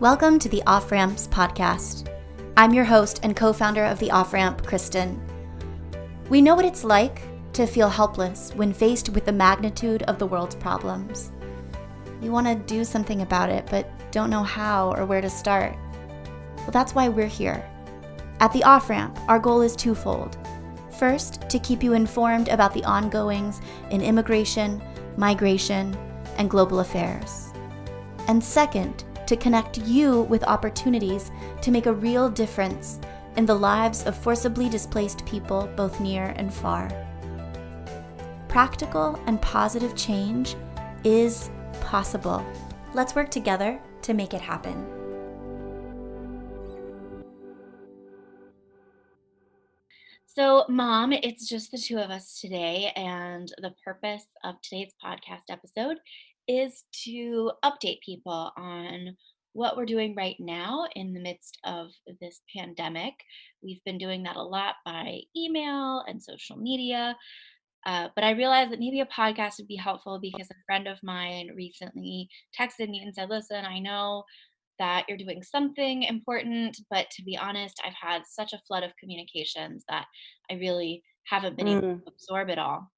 Welcome to the Off Ramps podcast. I'm your host and co founder of the Off Ramp, Christen. We know what it's like to feel helpless when faced with the magnitude of the world's problems. You want to do something about it, but don't know how or where to start. Well, that's why we're here. At the Off Ramp, our goal is twofold. First, to keep you informed about the ongoings in immigration, migration, and global affairs. And second, to connect you with opportunities to make a real difference in the lives of forcibly displaced people both near and far. Practical and positive change is possible. Let's work together to make it happen. So, Mom, it's just the two of us today, and the purpose of today's podcast episode is to update people on what we're doing right now in the midst of this pandemic. We've been doing that a lot by email and social media. Uh, but I realized that maybe a podcast would be helpful because a friend of mine recently texted me and said, Listen, I know that you're doing something important, but to be honest, I've had such a flood of communications that I really haven't been mm. able to absorb it all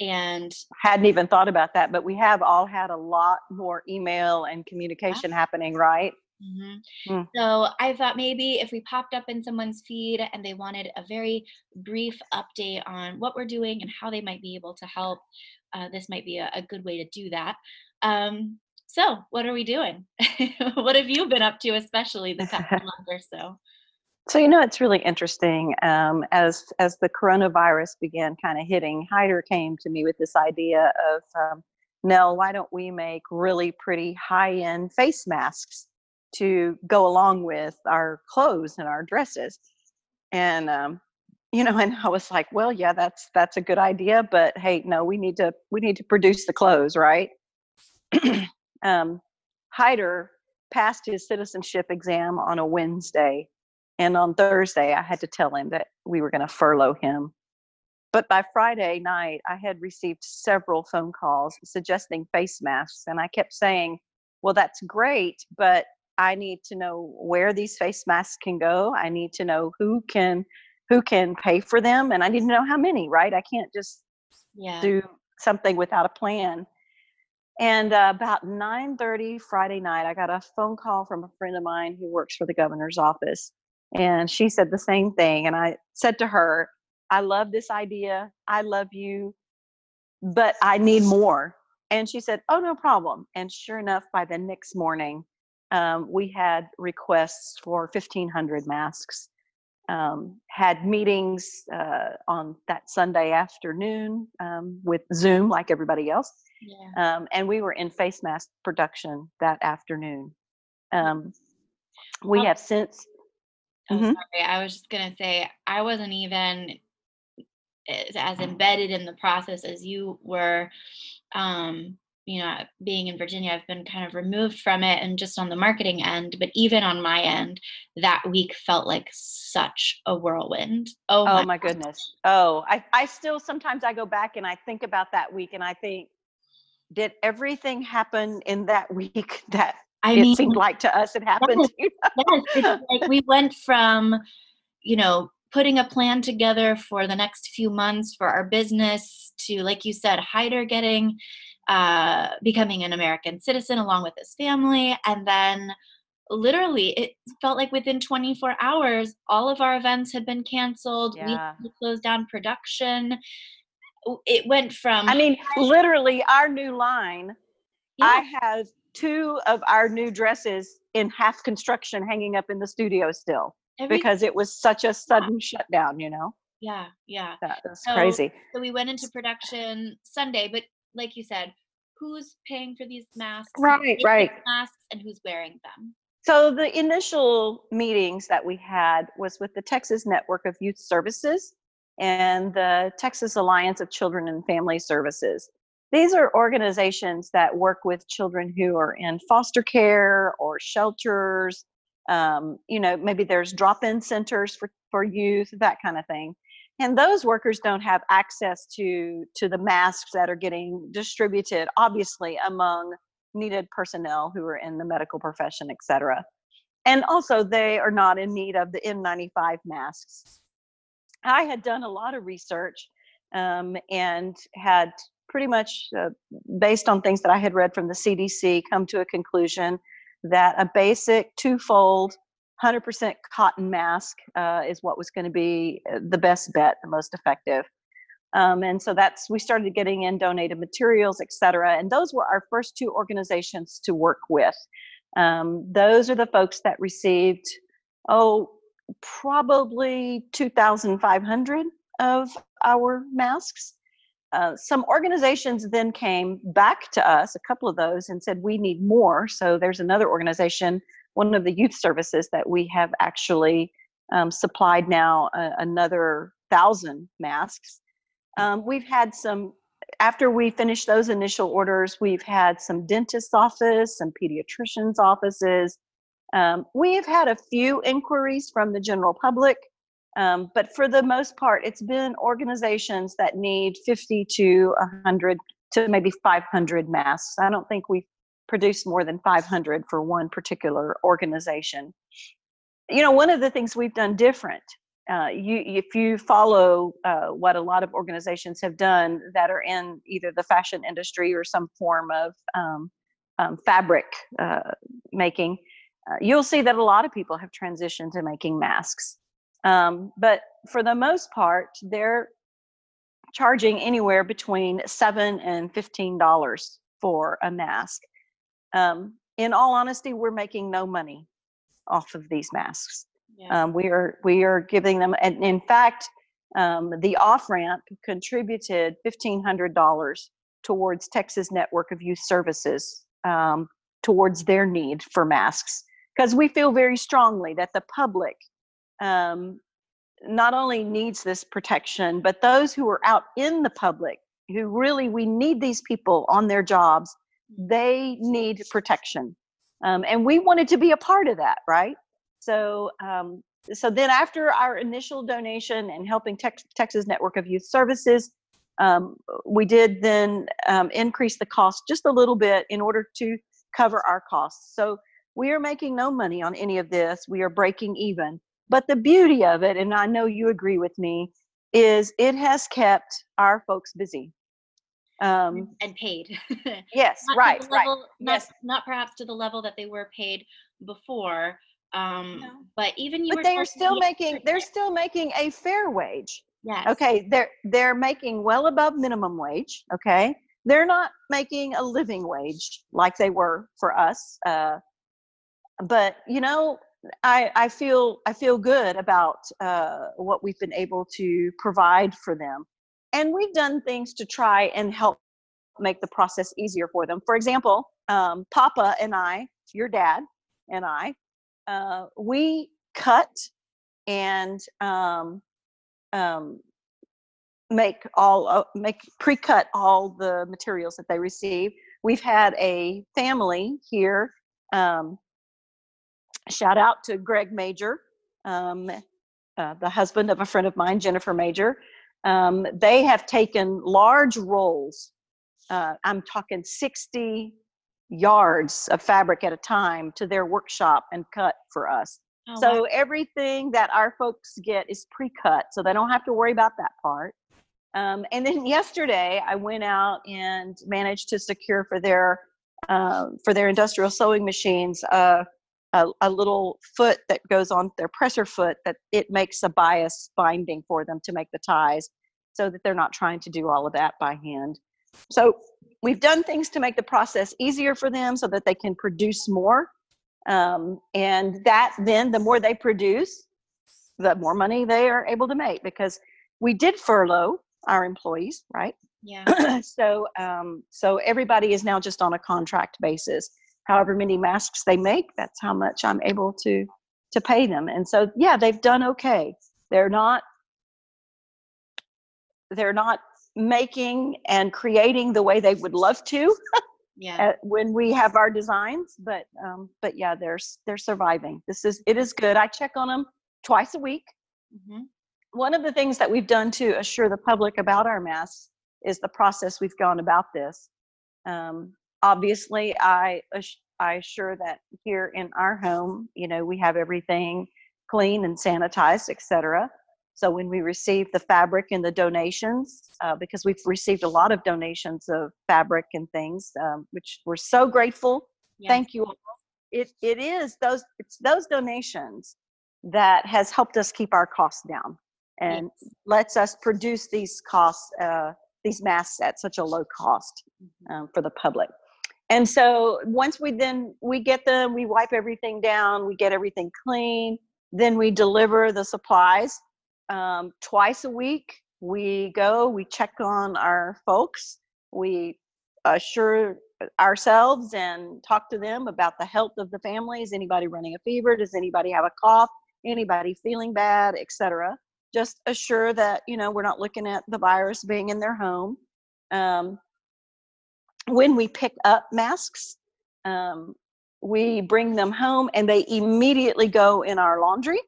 and hadn't even thought about that but we have all had a lot more email and communication yeah. happening right mm-hmm. mm. so i thought maybe if we popped up in someone's feed and they wanted a very brief update on what we're doing and how they might be able to help uh, this might be a, a, good way to do that um, so what are we doing what have you been up to especially the past month or so so you know it's really interesting. Um, as as the coronavirus began kind of hitting, Hyder came to me with this idea of, um, Nell, why don't we make really pretty high end face masks to go along with our clothes and our dresses? And um, you know, and I was like, well, yeah, that's that's a good idea, but hey, no, we need to we need to produce the clothes, right? um, Hyder passed his citizenship exam on a Wednesday and on Thursday, I had to tell him that we were going to furlough him. But by Friday night, I had received several phone calls suggesting face masks. And I kept saying, well, that's great, but I need to know where these face masks can go. I need to know who can who can pay for them and I need to know how many, right? I can't just yeah. do something without a plan. And uh, about 9:30 Friday night, I got a phone call from a friend of mine who works for the governor's office and she said the same thing. And I said to her, I love this idea. I love you, but I need more. And she said, Oh, no problem. And sure enough, by the next morning, um, we had requests for 1,500 masks. Um, had meetings uh, on that Sunday afternoon um, with Zoom, like everybody else. Yeah. Um, and we were in face mask production that afternoon. Um, we have since Oh, mm-hmm. sorry. I was just gonna say I wasn't even as embedded in the process as you were. Um, you know, being in Virginia, I've been kind of removed from it and just on the marketing end. But even on my end, that week felt like such a whirlwind. Oh, oh my, my goodness. Oh, I, I still sometimes I go back and I think about that week and I think, did everything happen in that week that I it mean, seemed like to us it happened. Yes, yes like we went from, you know, putting a plan together for the next few months for our business to, like you said, Hyder getting, uh, becoming an American citizen along with his family, and then literally it felt like within 24 hours all of our events had been canceled yeah. we closed down production it went from i mean literally our new line yeah. i have two of our new dresses in half construction hanging up in the studio still Every, because it was such a sudden shutdown, you know? Yeah, yeah. That's so, crazy. So we went into production Sunday, but like you said, who's paying for these masks? Right, right. Masks and who's wearing them? So the initial meetings that we had was with the Texas Network of Youth Services and the Texas Alliance of Children and Family Services these are organizations that work with children who are in foster care or shelters um, you know maybe there's drop-in centers for, for youth that kind of thing and those workers don't have access to to the masks that are getting distributed obviously among needed personnel who are in the medical profession, et cetera. And also, they are not in need of the N95 masks. I had done a lot of research um, and had pretty much, uh, based on things that I had read from the CDC, come to a conclusion that a basic twofold 100% cotton mask uh, is what was going to be uh, the best bet, the most effective. Um, and so that's we started getting in donated materials, et cetera. And those were our first two organizations to work with. Um, those are the folks that received, oh, probably 2,500 of our masks. Uh, some organizations then came back to us, a couple of those, and said, We need more. So there's another organization, one of the youth services, that we have actually um, supplied now uh, another thousand masks. Um, we've had some, after we finished those initial orders, we've had some dentist's office, some pediatrician's offices. Um, we've had a few inquiries from the general public um, but for the most part, it's been organizations that need 50 to 100 to maybe 500 masks. I don't think we've produced more than 500 for one particular organization. You know, one of the things we've done different, uh, you, if you follow uh, what a lot of organizations have done that are in either the fashion industry or some form of um, um, fabric uh, making, uh, you'll see that a lot of people have transitioned to making masks. Um, but for the most part, they're charging anywhere between seven and fifteen dollars for a mask. Um, in all honesty, we're making no money off of these masks. Yeah. Um, we are we are giving them, and in fact, um, the off ramp contributed fifteen hundred dollars towards Texas Network of Youth Services um, towards their need for masks because we feel very strongly that the public um, not only needs this protection, but those who are out in the public, who really we need these people on their jobs, they need protection. Um, and we wanted to be a part of that, right? So, um, so then after our initial donation and helping Tex- Texas Network of Youth Services, um, we did then um, increase the cost just a little bit in order to cover our costs. So we are making no money on any of this. We are breaking even. But the beauty of it, and I know you agree with me, is it has kept our folks busy. Um, and paid. yes, right, level, right. Not, yes. not perhaps to the level that they were paid before. Um, no. but even you but they are still making they're still making a fair wage. Yes. Okay, they're they're making well above minimum wage. Okay, they're not making a living wage like they were for us. Uh, but you know, I, I feel I feel good about uh, what we've been able to provide for them, and we've done things to try and help make the process easier for them. For example, um, Papa and I, your dad and I, uh, we cut and um, um, make all uh, make pre-cut all the materials that they receive. We've had a family here um, shout out to Greg Major, um, uh, the husband of a friend of mine, Jennifer Major. Um, they have taken large rolls. Uh, I'm talking 60 yards of fabric at a time to their workshop and cut for us. Oh, so wow. everything that our folks get is pre-cut, so they don't have to worry about that part. Um, and then yesterday, I went out and managed to secure for their uh, for their industrial sewing machines uh, a, a, little foot that goes on their presser foot that it makes a bias binding for them to make the ties so that they're not trying to do all of that by hand. So we've done things to make the process easier for them so that they can produce more. Um, and that then the more they produce, the more money they are able to make because we did furlough our employees, right? Yeah. so um, so everybody is now just on a contract basis however many masks they make that's how much i'm able to to pay them. And so yeah they've done okay. They're not they're not making and creating the way they would love to yeah. when we have our designs but um but yeah they're they're surviving. This is it is good. I check on them twice a week. Mm-hmm. one of the things that we've done to assure the public about our masks is the process we've gone about this. Um, obviously, I I assure that here in our home, you know, we have everything clean and sanitized, etc. So when we receive the fabric and the donations, uh, because we've received a lot of donations of fabric and things, um, which we're so grateful. Yes. Thank you all. It it is those it's those donations that has helped us keep our costs down and yes. lets us produce these costs uh, these masks at such a low cost mm-hmm. um, for the public and so once we then we get them we wipe everything down we get everything clean then we deliver the supplies um, twice a week we go we check on our folks we assure ourselves and talk to them about the health of the family. Is anybody running a fever? Does anybody have a cough? Anybody feeling bad? Etc just assure that you know we're not looking at the virus being in their home. Um, when we pick up masks um, we bring them home and they immediately go in our laundry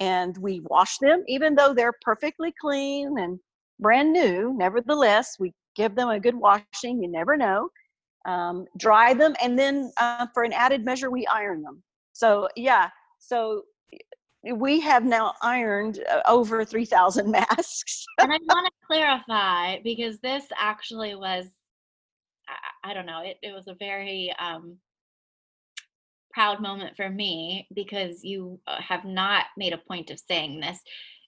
and we wash them even though they're perfectly clean and brand new. Nevertheless we give them a good washing you never know. Um, dry them and then uh, for an added measure we iron them. So yeah so we have now ironed uh, over 3000 masks. And i want to clarify because this actually was I, don't know it, it was a very um, proud moment for me because you uh, have not made a point of saying this.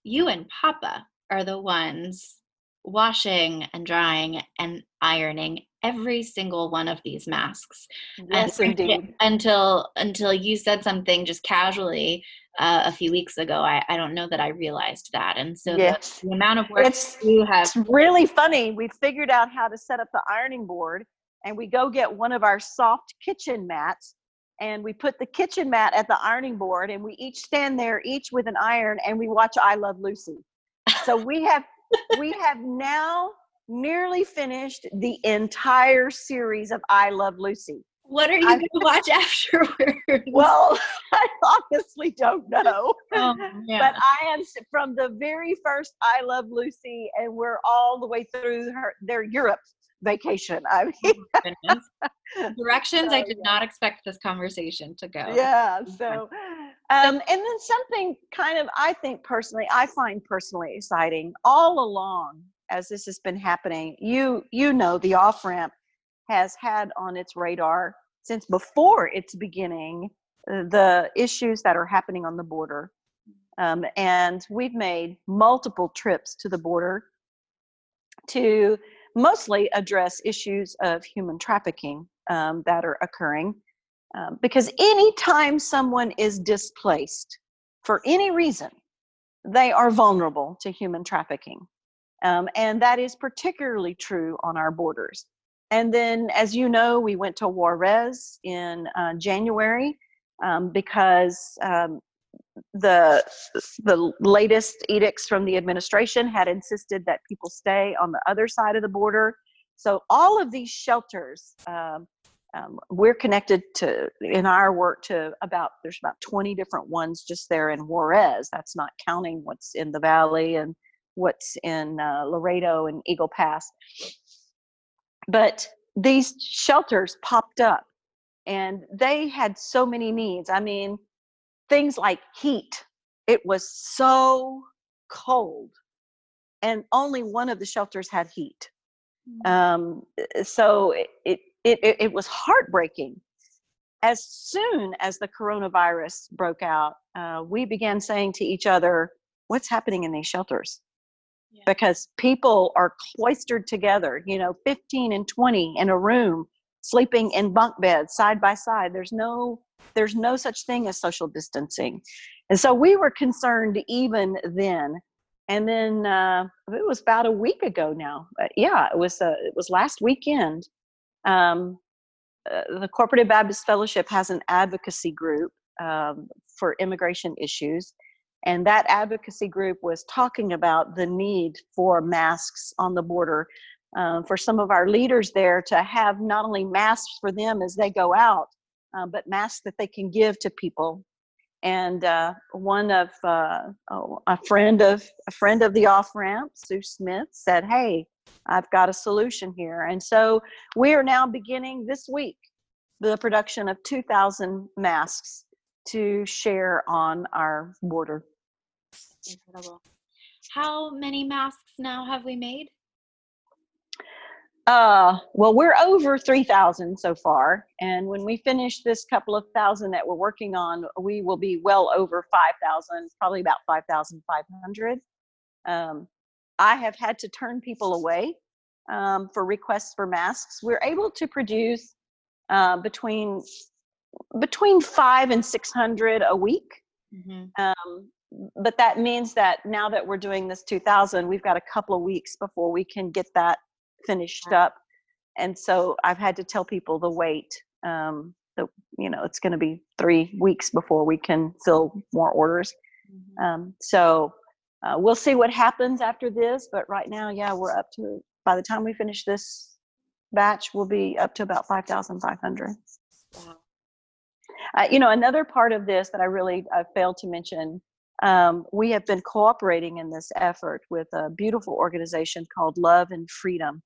You and papa are the ones washing and drying and ironing every single one of these masks. Yes and, indeed. until until you said something just casually uh, a few weeks ago I, I don't know that i realized that. And so yes. the, the amount of work it's, you have it's really funny we figured out how to set up the ironing board and we go get one of our soft kitchen mats and we put the kitchen mat at the ironing board and we each stand there each with an iron and we watch i love lucy so we have we have now nearly finished the entire series of I Love Lucy. What are you going to watch afterwards? Well, I honestly don't know. Oh, yeah. But I am from the very first I Love Lucy, and we're all the way through her their Europe vacation. I mean, oh, directions so, I did yeah. not expect this conversation to go. Yeah. So, um, and then something kind of I think personally, I find personally exciting all along as this has been happening. You you know the off ramp has had on its radar since before its beginning uh, the issues that are happening on the border. Um, and we've made multiple trips to the border to mostly address issues of human trafficking um, that are occurring. Um, because anytime someone is displaced for any reason, they are vulnerable to human trafficking. Um, and that is particularly true on our borders. And then, as you know, we went to Juarez in uh, January um, because um, the the latest edicts from the administration had insisted that people stay on the other side of the border. So all of these shelters, um, um, we're connected to in our work to about there's about 20 different ones just there in Juarez. That's not counting what's in the valley and what's in uh, Laredo and Eagle Pass. But these shelters popped up and they had so many needs. I mean, things like heat. It was so cold, and only one of the shelters had heat. Mm. Um, so it, it, it, it was heartbreaking. As soon as the coronavirus broke out, uh, we began saying to each other, What's happening in these shelters? Yeah. Because people are cloistered together, you know, 15 and 20 in a room, sleeping in bunk beds side by side. There's no there's no such thing as social distancing. And so we were concerned even then. And then uh, it was about a week ago now. Uh, yeah, it was uh, it was last weekend. Um, uh, the Cooperative Baptist Fellowship has an advocacy group um, for immigration issues, and that advocacy group was talking about the need for masks on the border uh, for some of our leaders there to have not only masks for them as they go out, uh, but masks that they can give to people. And uh, one of uh, oh, a friend of a friend of the off ramp, Sue Smith, said, "Hey, I've got a solution here. And so we are now beginning this week the production of 2,000 masks to share on our border. Incredible. How many masks now have we made? Uh, well, we're over 3,000 so far. And when we finish this couple of thousand that we're working on, we will be well over 5,000, probably about 5,500. Um, I have had to turn people away um, for requests for masks. We're able to produce uh, between between five and 600 a week. Mm-hmm. Um, but that means that now that we're doing this 2000, we've got a couple of weeks before we can get that finished up. And so I've had to tell people the wait. Um, that you know it's going to be three weeks before we can fill more orders. Mm-hmm. Um, so uh, we'll see what happens after this. But right now, yeah, we're up to. By the time we finish this batch, we'll be up to about five thousand five hundred. Wow. Uh, you know, another part of this that I really failed to mention um, we have been cooperating in this effort with a beautiful organization called Love and Freedom.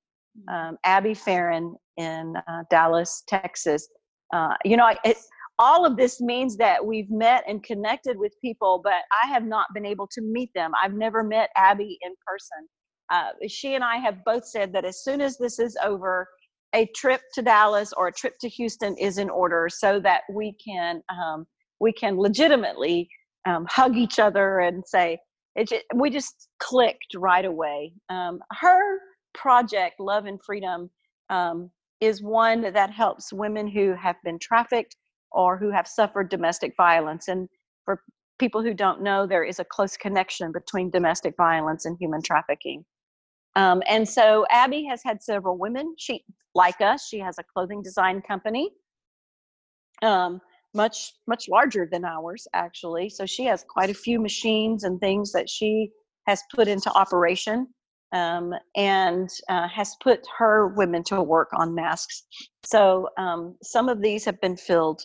Mm. Um, Abby Farron in uh, Dallas, Texas. Uh, you know, it, all of this means that we've met and connected with people, but I have not been able to meet them. I've never met Abby in person. Uh, she and I have both said that as soon as this is over, a trip to Dallas or a trip to Houston is in order so that we can um, we can legitimately um, hug each other and say it just, we just clicked right away um, her project love and freedom um, is one that helps women who have been trafficked or who have suffered domestic violence. And for people who don't know there is a close connection between domestic violence and human trafficking. Um, and so abby has had several women. She like us she has a clothing design company um, much much larger than ours actually. So she has quite a few machines and things that she has put into operation um, and uh, has put her women to work on masks so um, some of these have been filled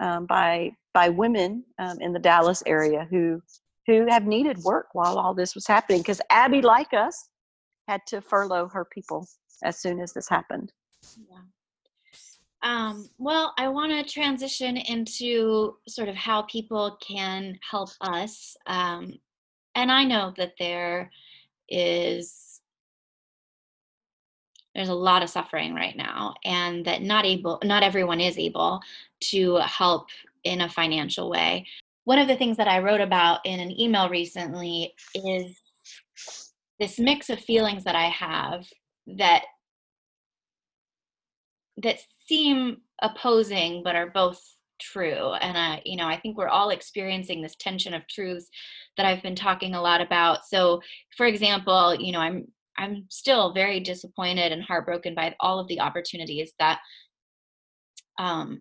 um, by by women um, in the dallas area who who have needed work while all this was happening because abby like us had to furlough her people as soon as this happened yeah. Um, well, I want to transition into sort of how people can help us. Um, and I know that there is there's a lot of suffering right now and that not able not everyone is able to help in a financial way. One of the things that i wrote about in an email recently is this mix of feelings that i have that that seem opposing but are both true and i you know i think we're all experiencing this tension of truths that i've been talking a lot about. So for example you know i'm i'm still very disappointed and heartbroken by all of the opportunities that um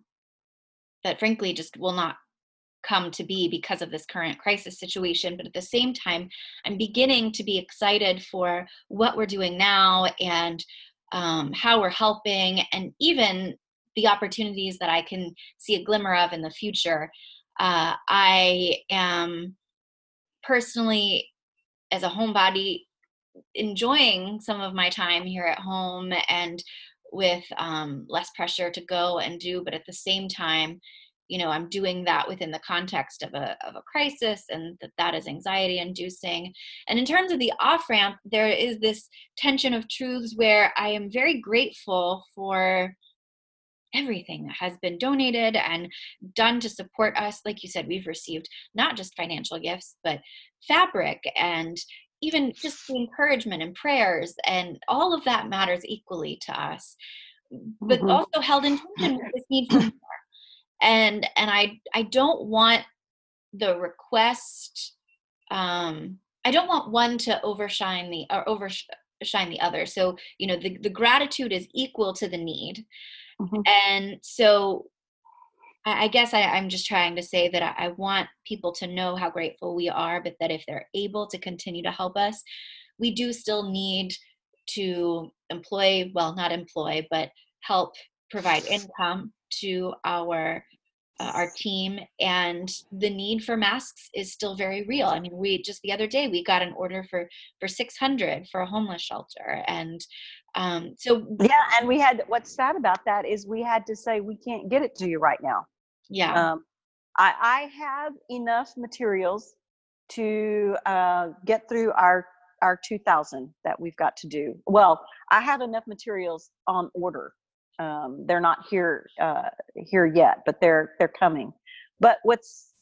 that frankly just will not come to be because of this current crisis situation but at the same time i'm beginning to be excited for what we're doing now and um, how we're helping, and even the opportunities that I can see a glimmer of in the future. Uh, I am personally, as a homebody, enjoying some of my time here at home and with um, less pressure to go and do, but at the same time, you know i'm doing that within the context of a, of a crisis and that that is anxiety inducing. And in terms of the off ramp there is this tension of truths where i am very grateful for everything that has been donated and done to support us. Like you said we've received not just financial gifts but fabric and even just the encouragement and prayers and all of that matters equally to us but mm-hmm. also held in tension with this need for more and and i i don't want the request um i don't want one to overshine the or overshine the other so you know the, the gratitude is equal to the need mm-hmm. and so I, guess I, am just trying to say that I, I want people to know how grateful we are, but that if they're able to continue to help us, we do still need to employ, well, not employ, but help provide income to our uh, our team and the need for masks is still very real. I mean we just the other day we got an order for for 600 for a homeless shelter and um so yeah and we had what's sad about that is we had to say we can't get it to you right now yeah um i i have enough materials to uh get through our our 2000 that we've got to do well i have enough materials on order um, they're not here uh, here yet, but they're they're coming. But what's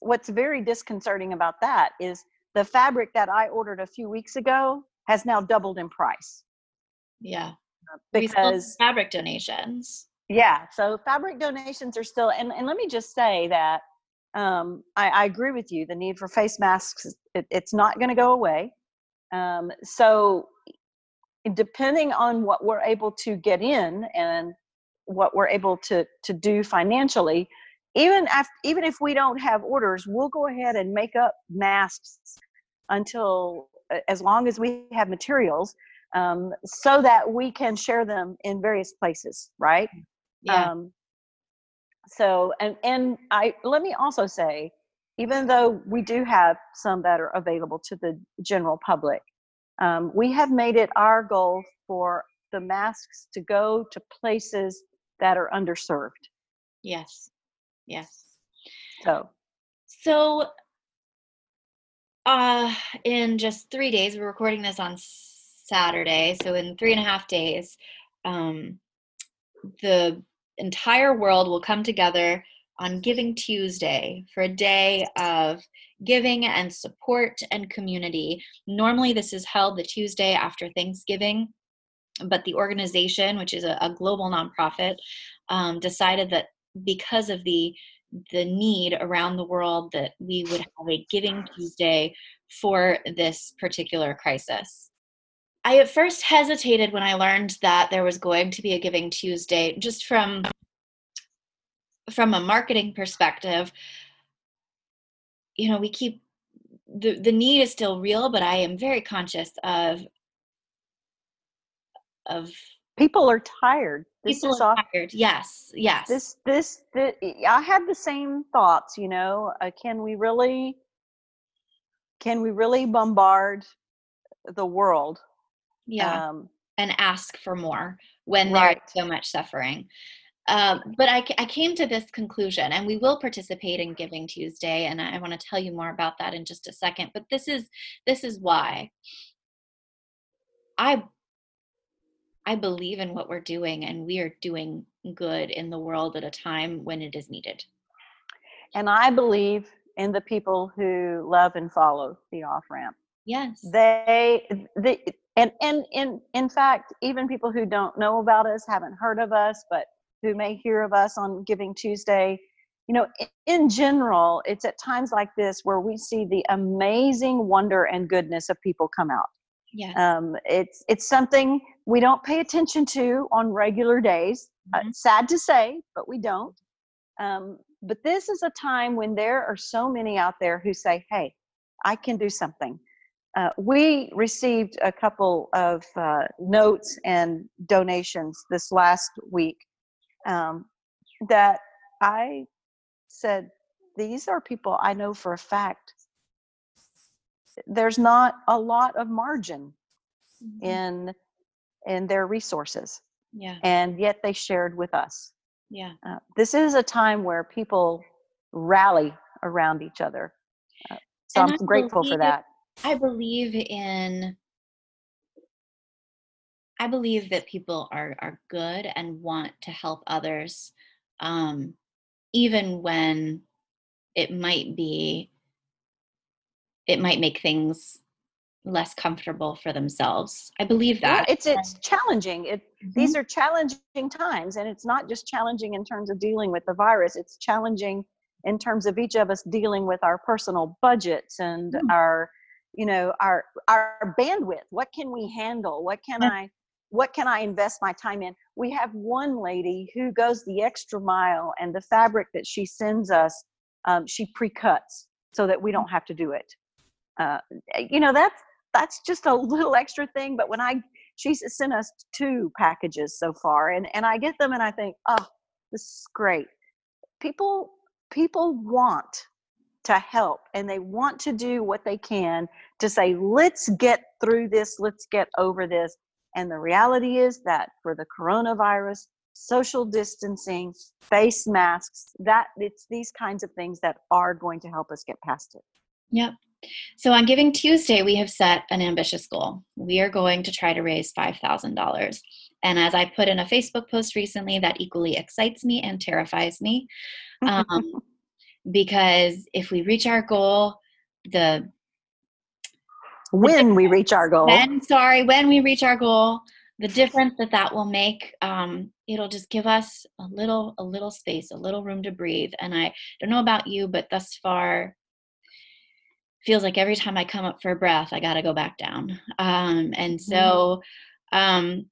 what's very disconcerting about that is the fabric that I ordered a few weeks ago has now doubled in price. Yeah, because fabric donations. Yeah, so fabric donations are still, and and let me just say that um, I, I agree with you. The need for face masks, it, it's not going to go away. Um, so depending on what we're able to get in and what we're able to to do financially even even if we don't have orders we'll go ahead and make up masks until as long as we have materials um, so that we can share them in various places right yeah. Um, so and and i let me also say even though we do have some that are available to the general public um, we have made it our goal for the masks to go to places that are underserved. Yes. Yes. So, so uh, in just three days, we're recording this on Saturday. So in three and a half days, um, the entire world will come together on Giving Tuesday for a day of giving and support and community. Normally, this is held the Tuesday after Thanksgiving, but the organization, which is a, a global nonprofit, um, decided that because of the the need around the world that we would have a Giving Tuesday for this particular crisis. I at first hesitated when I learned that there was going to be a Giving Tuesday, just from from a marketing perspective, you know, we keep the the need is still real, but I am very conscious of of people are tired. This people is are off, tired. Yes, yes. This, this, this, I had the same thoughts. You know, uh, can we really, can we really bombard the world? Yeah, um, and ask for more when right. there's so much suffering. Um, but I, I, came to this conclusion, and we will participate in Giving Tuesday, and I, I want to tell you more about that in just a second. But this is this is why I I believe in what we're doing, and we are doing good in the world at a time when it is needed. And I believe in the people who love and follow the off ramp. Yes, they they and and in in fact, even people who don't know about us, haven't heard of us, but who may hear of us on Giving Tuesday. You know, in general, it's at times like this where we see the amazing wonder and goodness of people come out. Yeah. Um, it's it's something we don't pay attention to on regular days. Uh, mm-hmm. Uh, sad to say, but we don't. Um, but this is a time when there are so many out there who say, "Hey, I can do something." Uh, we received a couple of uh, notes and donations this last week um, that I said, these are people I know for a fact. There's not a lot of margin mm-hmm. in in their resources. Yeah. And yet they shared with us. Yeah. Uh, this is a time where people rally around each other. Uh, so and I'm I grateful for that. I believe in I believe that people are are good and want to help others, um, even when it might be it might make things less comfortable for themselves. I believe that. Yeah, it's it's challenging. It mm-hmm. these are challenging times and it's not just challenging in terms of dealing with the virus. It's challenging in terms of each of us dealing with our personal budgets and mm-hmm. our you know our our bandwidth. What can we handle? What can I what can I invest my time in? We have one lady who goes the extra mile, and the fabric that she sends us, um, she pre-cuts so that we don't have to do it. Uh, you know, that's that's just a little extra thing. But when I she's sent us two packages so far, and and I get them, and I think, oh, this is great. People people want to help and they want to do what they can to say, let's get through this, let's get over this. And the reality is that for the coronavirus, social distancing, face masks, that it's these kinds of things that are going to help us get past it. Yep. So on Giving Tuesday, we have set an ambitious goal. We are going to try to raise $5,000. And as I put in a Facebook post recently, that equally excites me and terrifies me. Um, because if we reach our goal, the when we reach our goal, when, sorry, when we reach our goal, the difference that that will make, um, it'll just give us a little, a little space, a little room to breathe. And I don't know about you, but thus far, feels like every time I come up for a breath, I got to go back down. Um, and mm-hmm. so, um,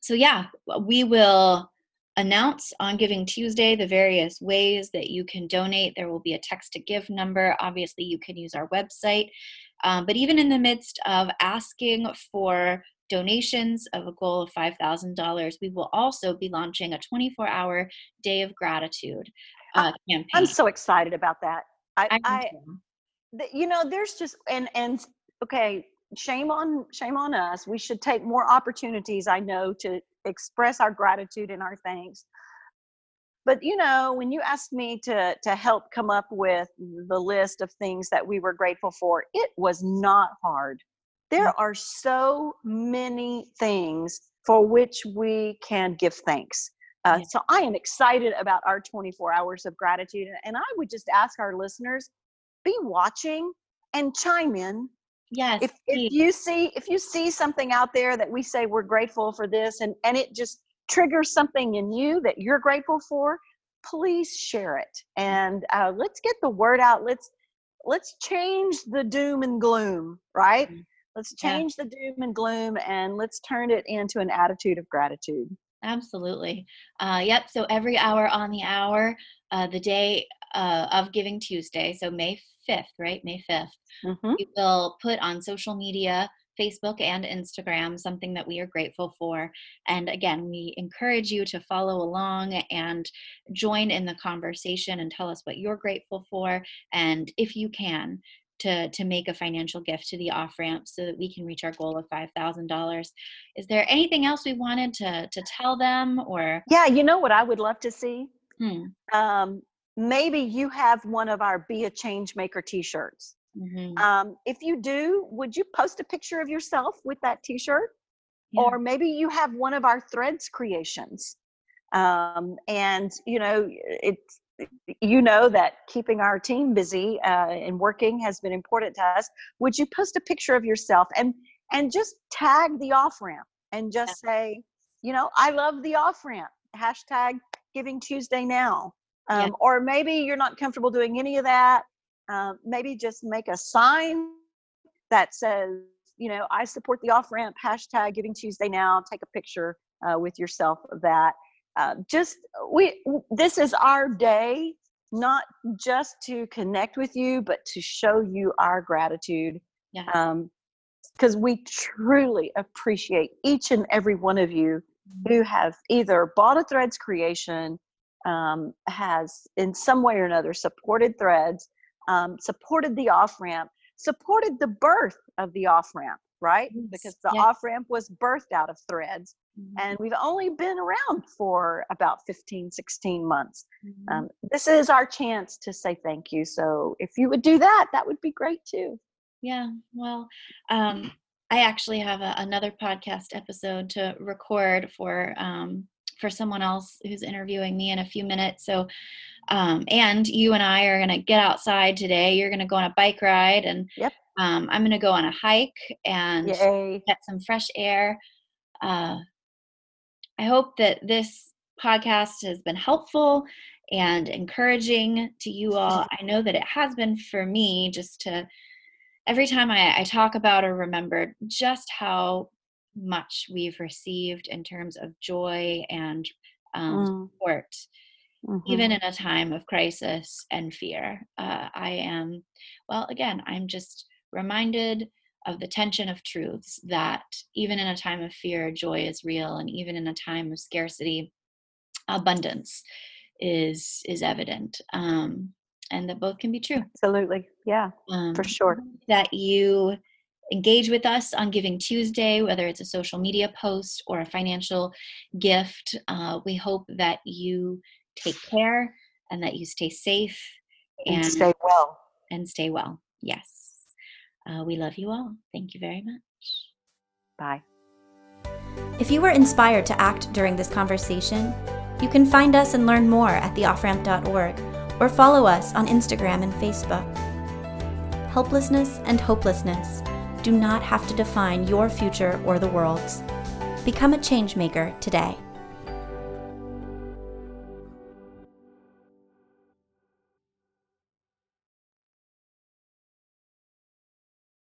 so yeah, we will announce on Giving Tuesday the various ways that you can donate. There will be a text to give number. Obviously, you can use our website. Um, but even in the midst of asking for donations of a goal of $5,000, we will also be launching a 24 hour day of gratitude uh, campaign. I'm so excited about that. I, I, you know, there's just, and, and, okay, shame on shame on us we should take more opportunities i know to express our gratitude and our thanks. But you know when you asked me to to help come up with the list of things that we were grateful for it was not hard. There are so many things for which we can give thanks. Uh, so i am excited about our 24 hours of gratitude and i would just ask our listeners be watching and chime in yes if, if you see if you see something out there that we say we're grateful for this and and it just triggers something in you that you're grateful for please share it. And uh, let's get the word out. Let's let's change the doom and gloom right? Mm-hmm. let's change yeah. the doom and gloom and let's turn it into an attitude of gratitude. Absolutely. Uh, yep so every hour on the hour uh, the day uh, of giving tuesday so may 5th, right? May 5th. Mm-hmm. We will put on social media, Facebook and Instagram, something that we are grateful for. And again, we encourage you to follow along and join in the conversation and tell us what you're grateful for. And if you can, to, to make a financial gift to the off ramp so that we can reach our goal of $5,000. Is there anything else we wanted to, to tell them or? Yeah, you know what I would love to see? Hmm. Um, maybe you have one of our be a change maker t-shirts. Mm-hmm. um, if you do would you post a picture of yourself with that t-shirt? Yeah. or maybe you have one of our threads creations. Um, and you know it's you know that keeping our team busy uh, and working has been important to us. Would you post a picture of yourself and and just tag the off ramp and just say you know i love the off ramp hashtag giving tuesday now um, yeah. or maybe you're not comfortable doing any of that um, maybe just make a sign that says you know i support the off ramp hashtag giving tuesday now take a picture uh, with yourself of that uh, just we this is our day not just to connect with you but to show you our gratitude yes. um because we truly appreciate each and every one of you mm-hmm. who have either bought a threads creation um, has in some way or another supported threads um, supported the off ramp supported the birth of the off ramp right yes. because the yes. off ramp was birthed out of threads mm-hmm. and we've only been around for about 15 16 months mm-hmm. um, this is our chance to say thank you so if you would do that that would be great too yeah well um, i actually have a, another podcast episode to record for um, for someone else who's interviewing me in a few minutes. So, um, and you and I are going to get outside today. You're going to go on a bike ride, and yep. um, I'm going to go on a hike and Yay. get some fresh air. Uh, I hope that this podcast has been helpful and encouraging to you all. I know that it has been for me just to every time I, I talk about or remember just how much we've received in terms of joy and um, mm. support, mm-hmm. even in a time of crisis and fear. Uh, I am, well, again, I'm just reminded of the tension of truths that even in a time of fear, joy is real, and even in a time of scarcity, abundance is is evident um, and that both can be true absolutely yeah um, for sure that you engage with us on giving tuesday whether it's a social media post or a financial gift. Uh, we hope that you take care and that you stay safe and, and stay well. and stay well. Yes. Uh, we love you all. Thank you very much. Bye. If you were inspired to act during this conversation you can find us and learn more at theofframp.org or follow us on Instagram and Facebook. Helplessness and hopelessness do not have to define your future or the world's. Become a changemaker today.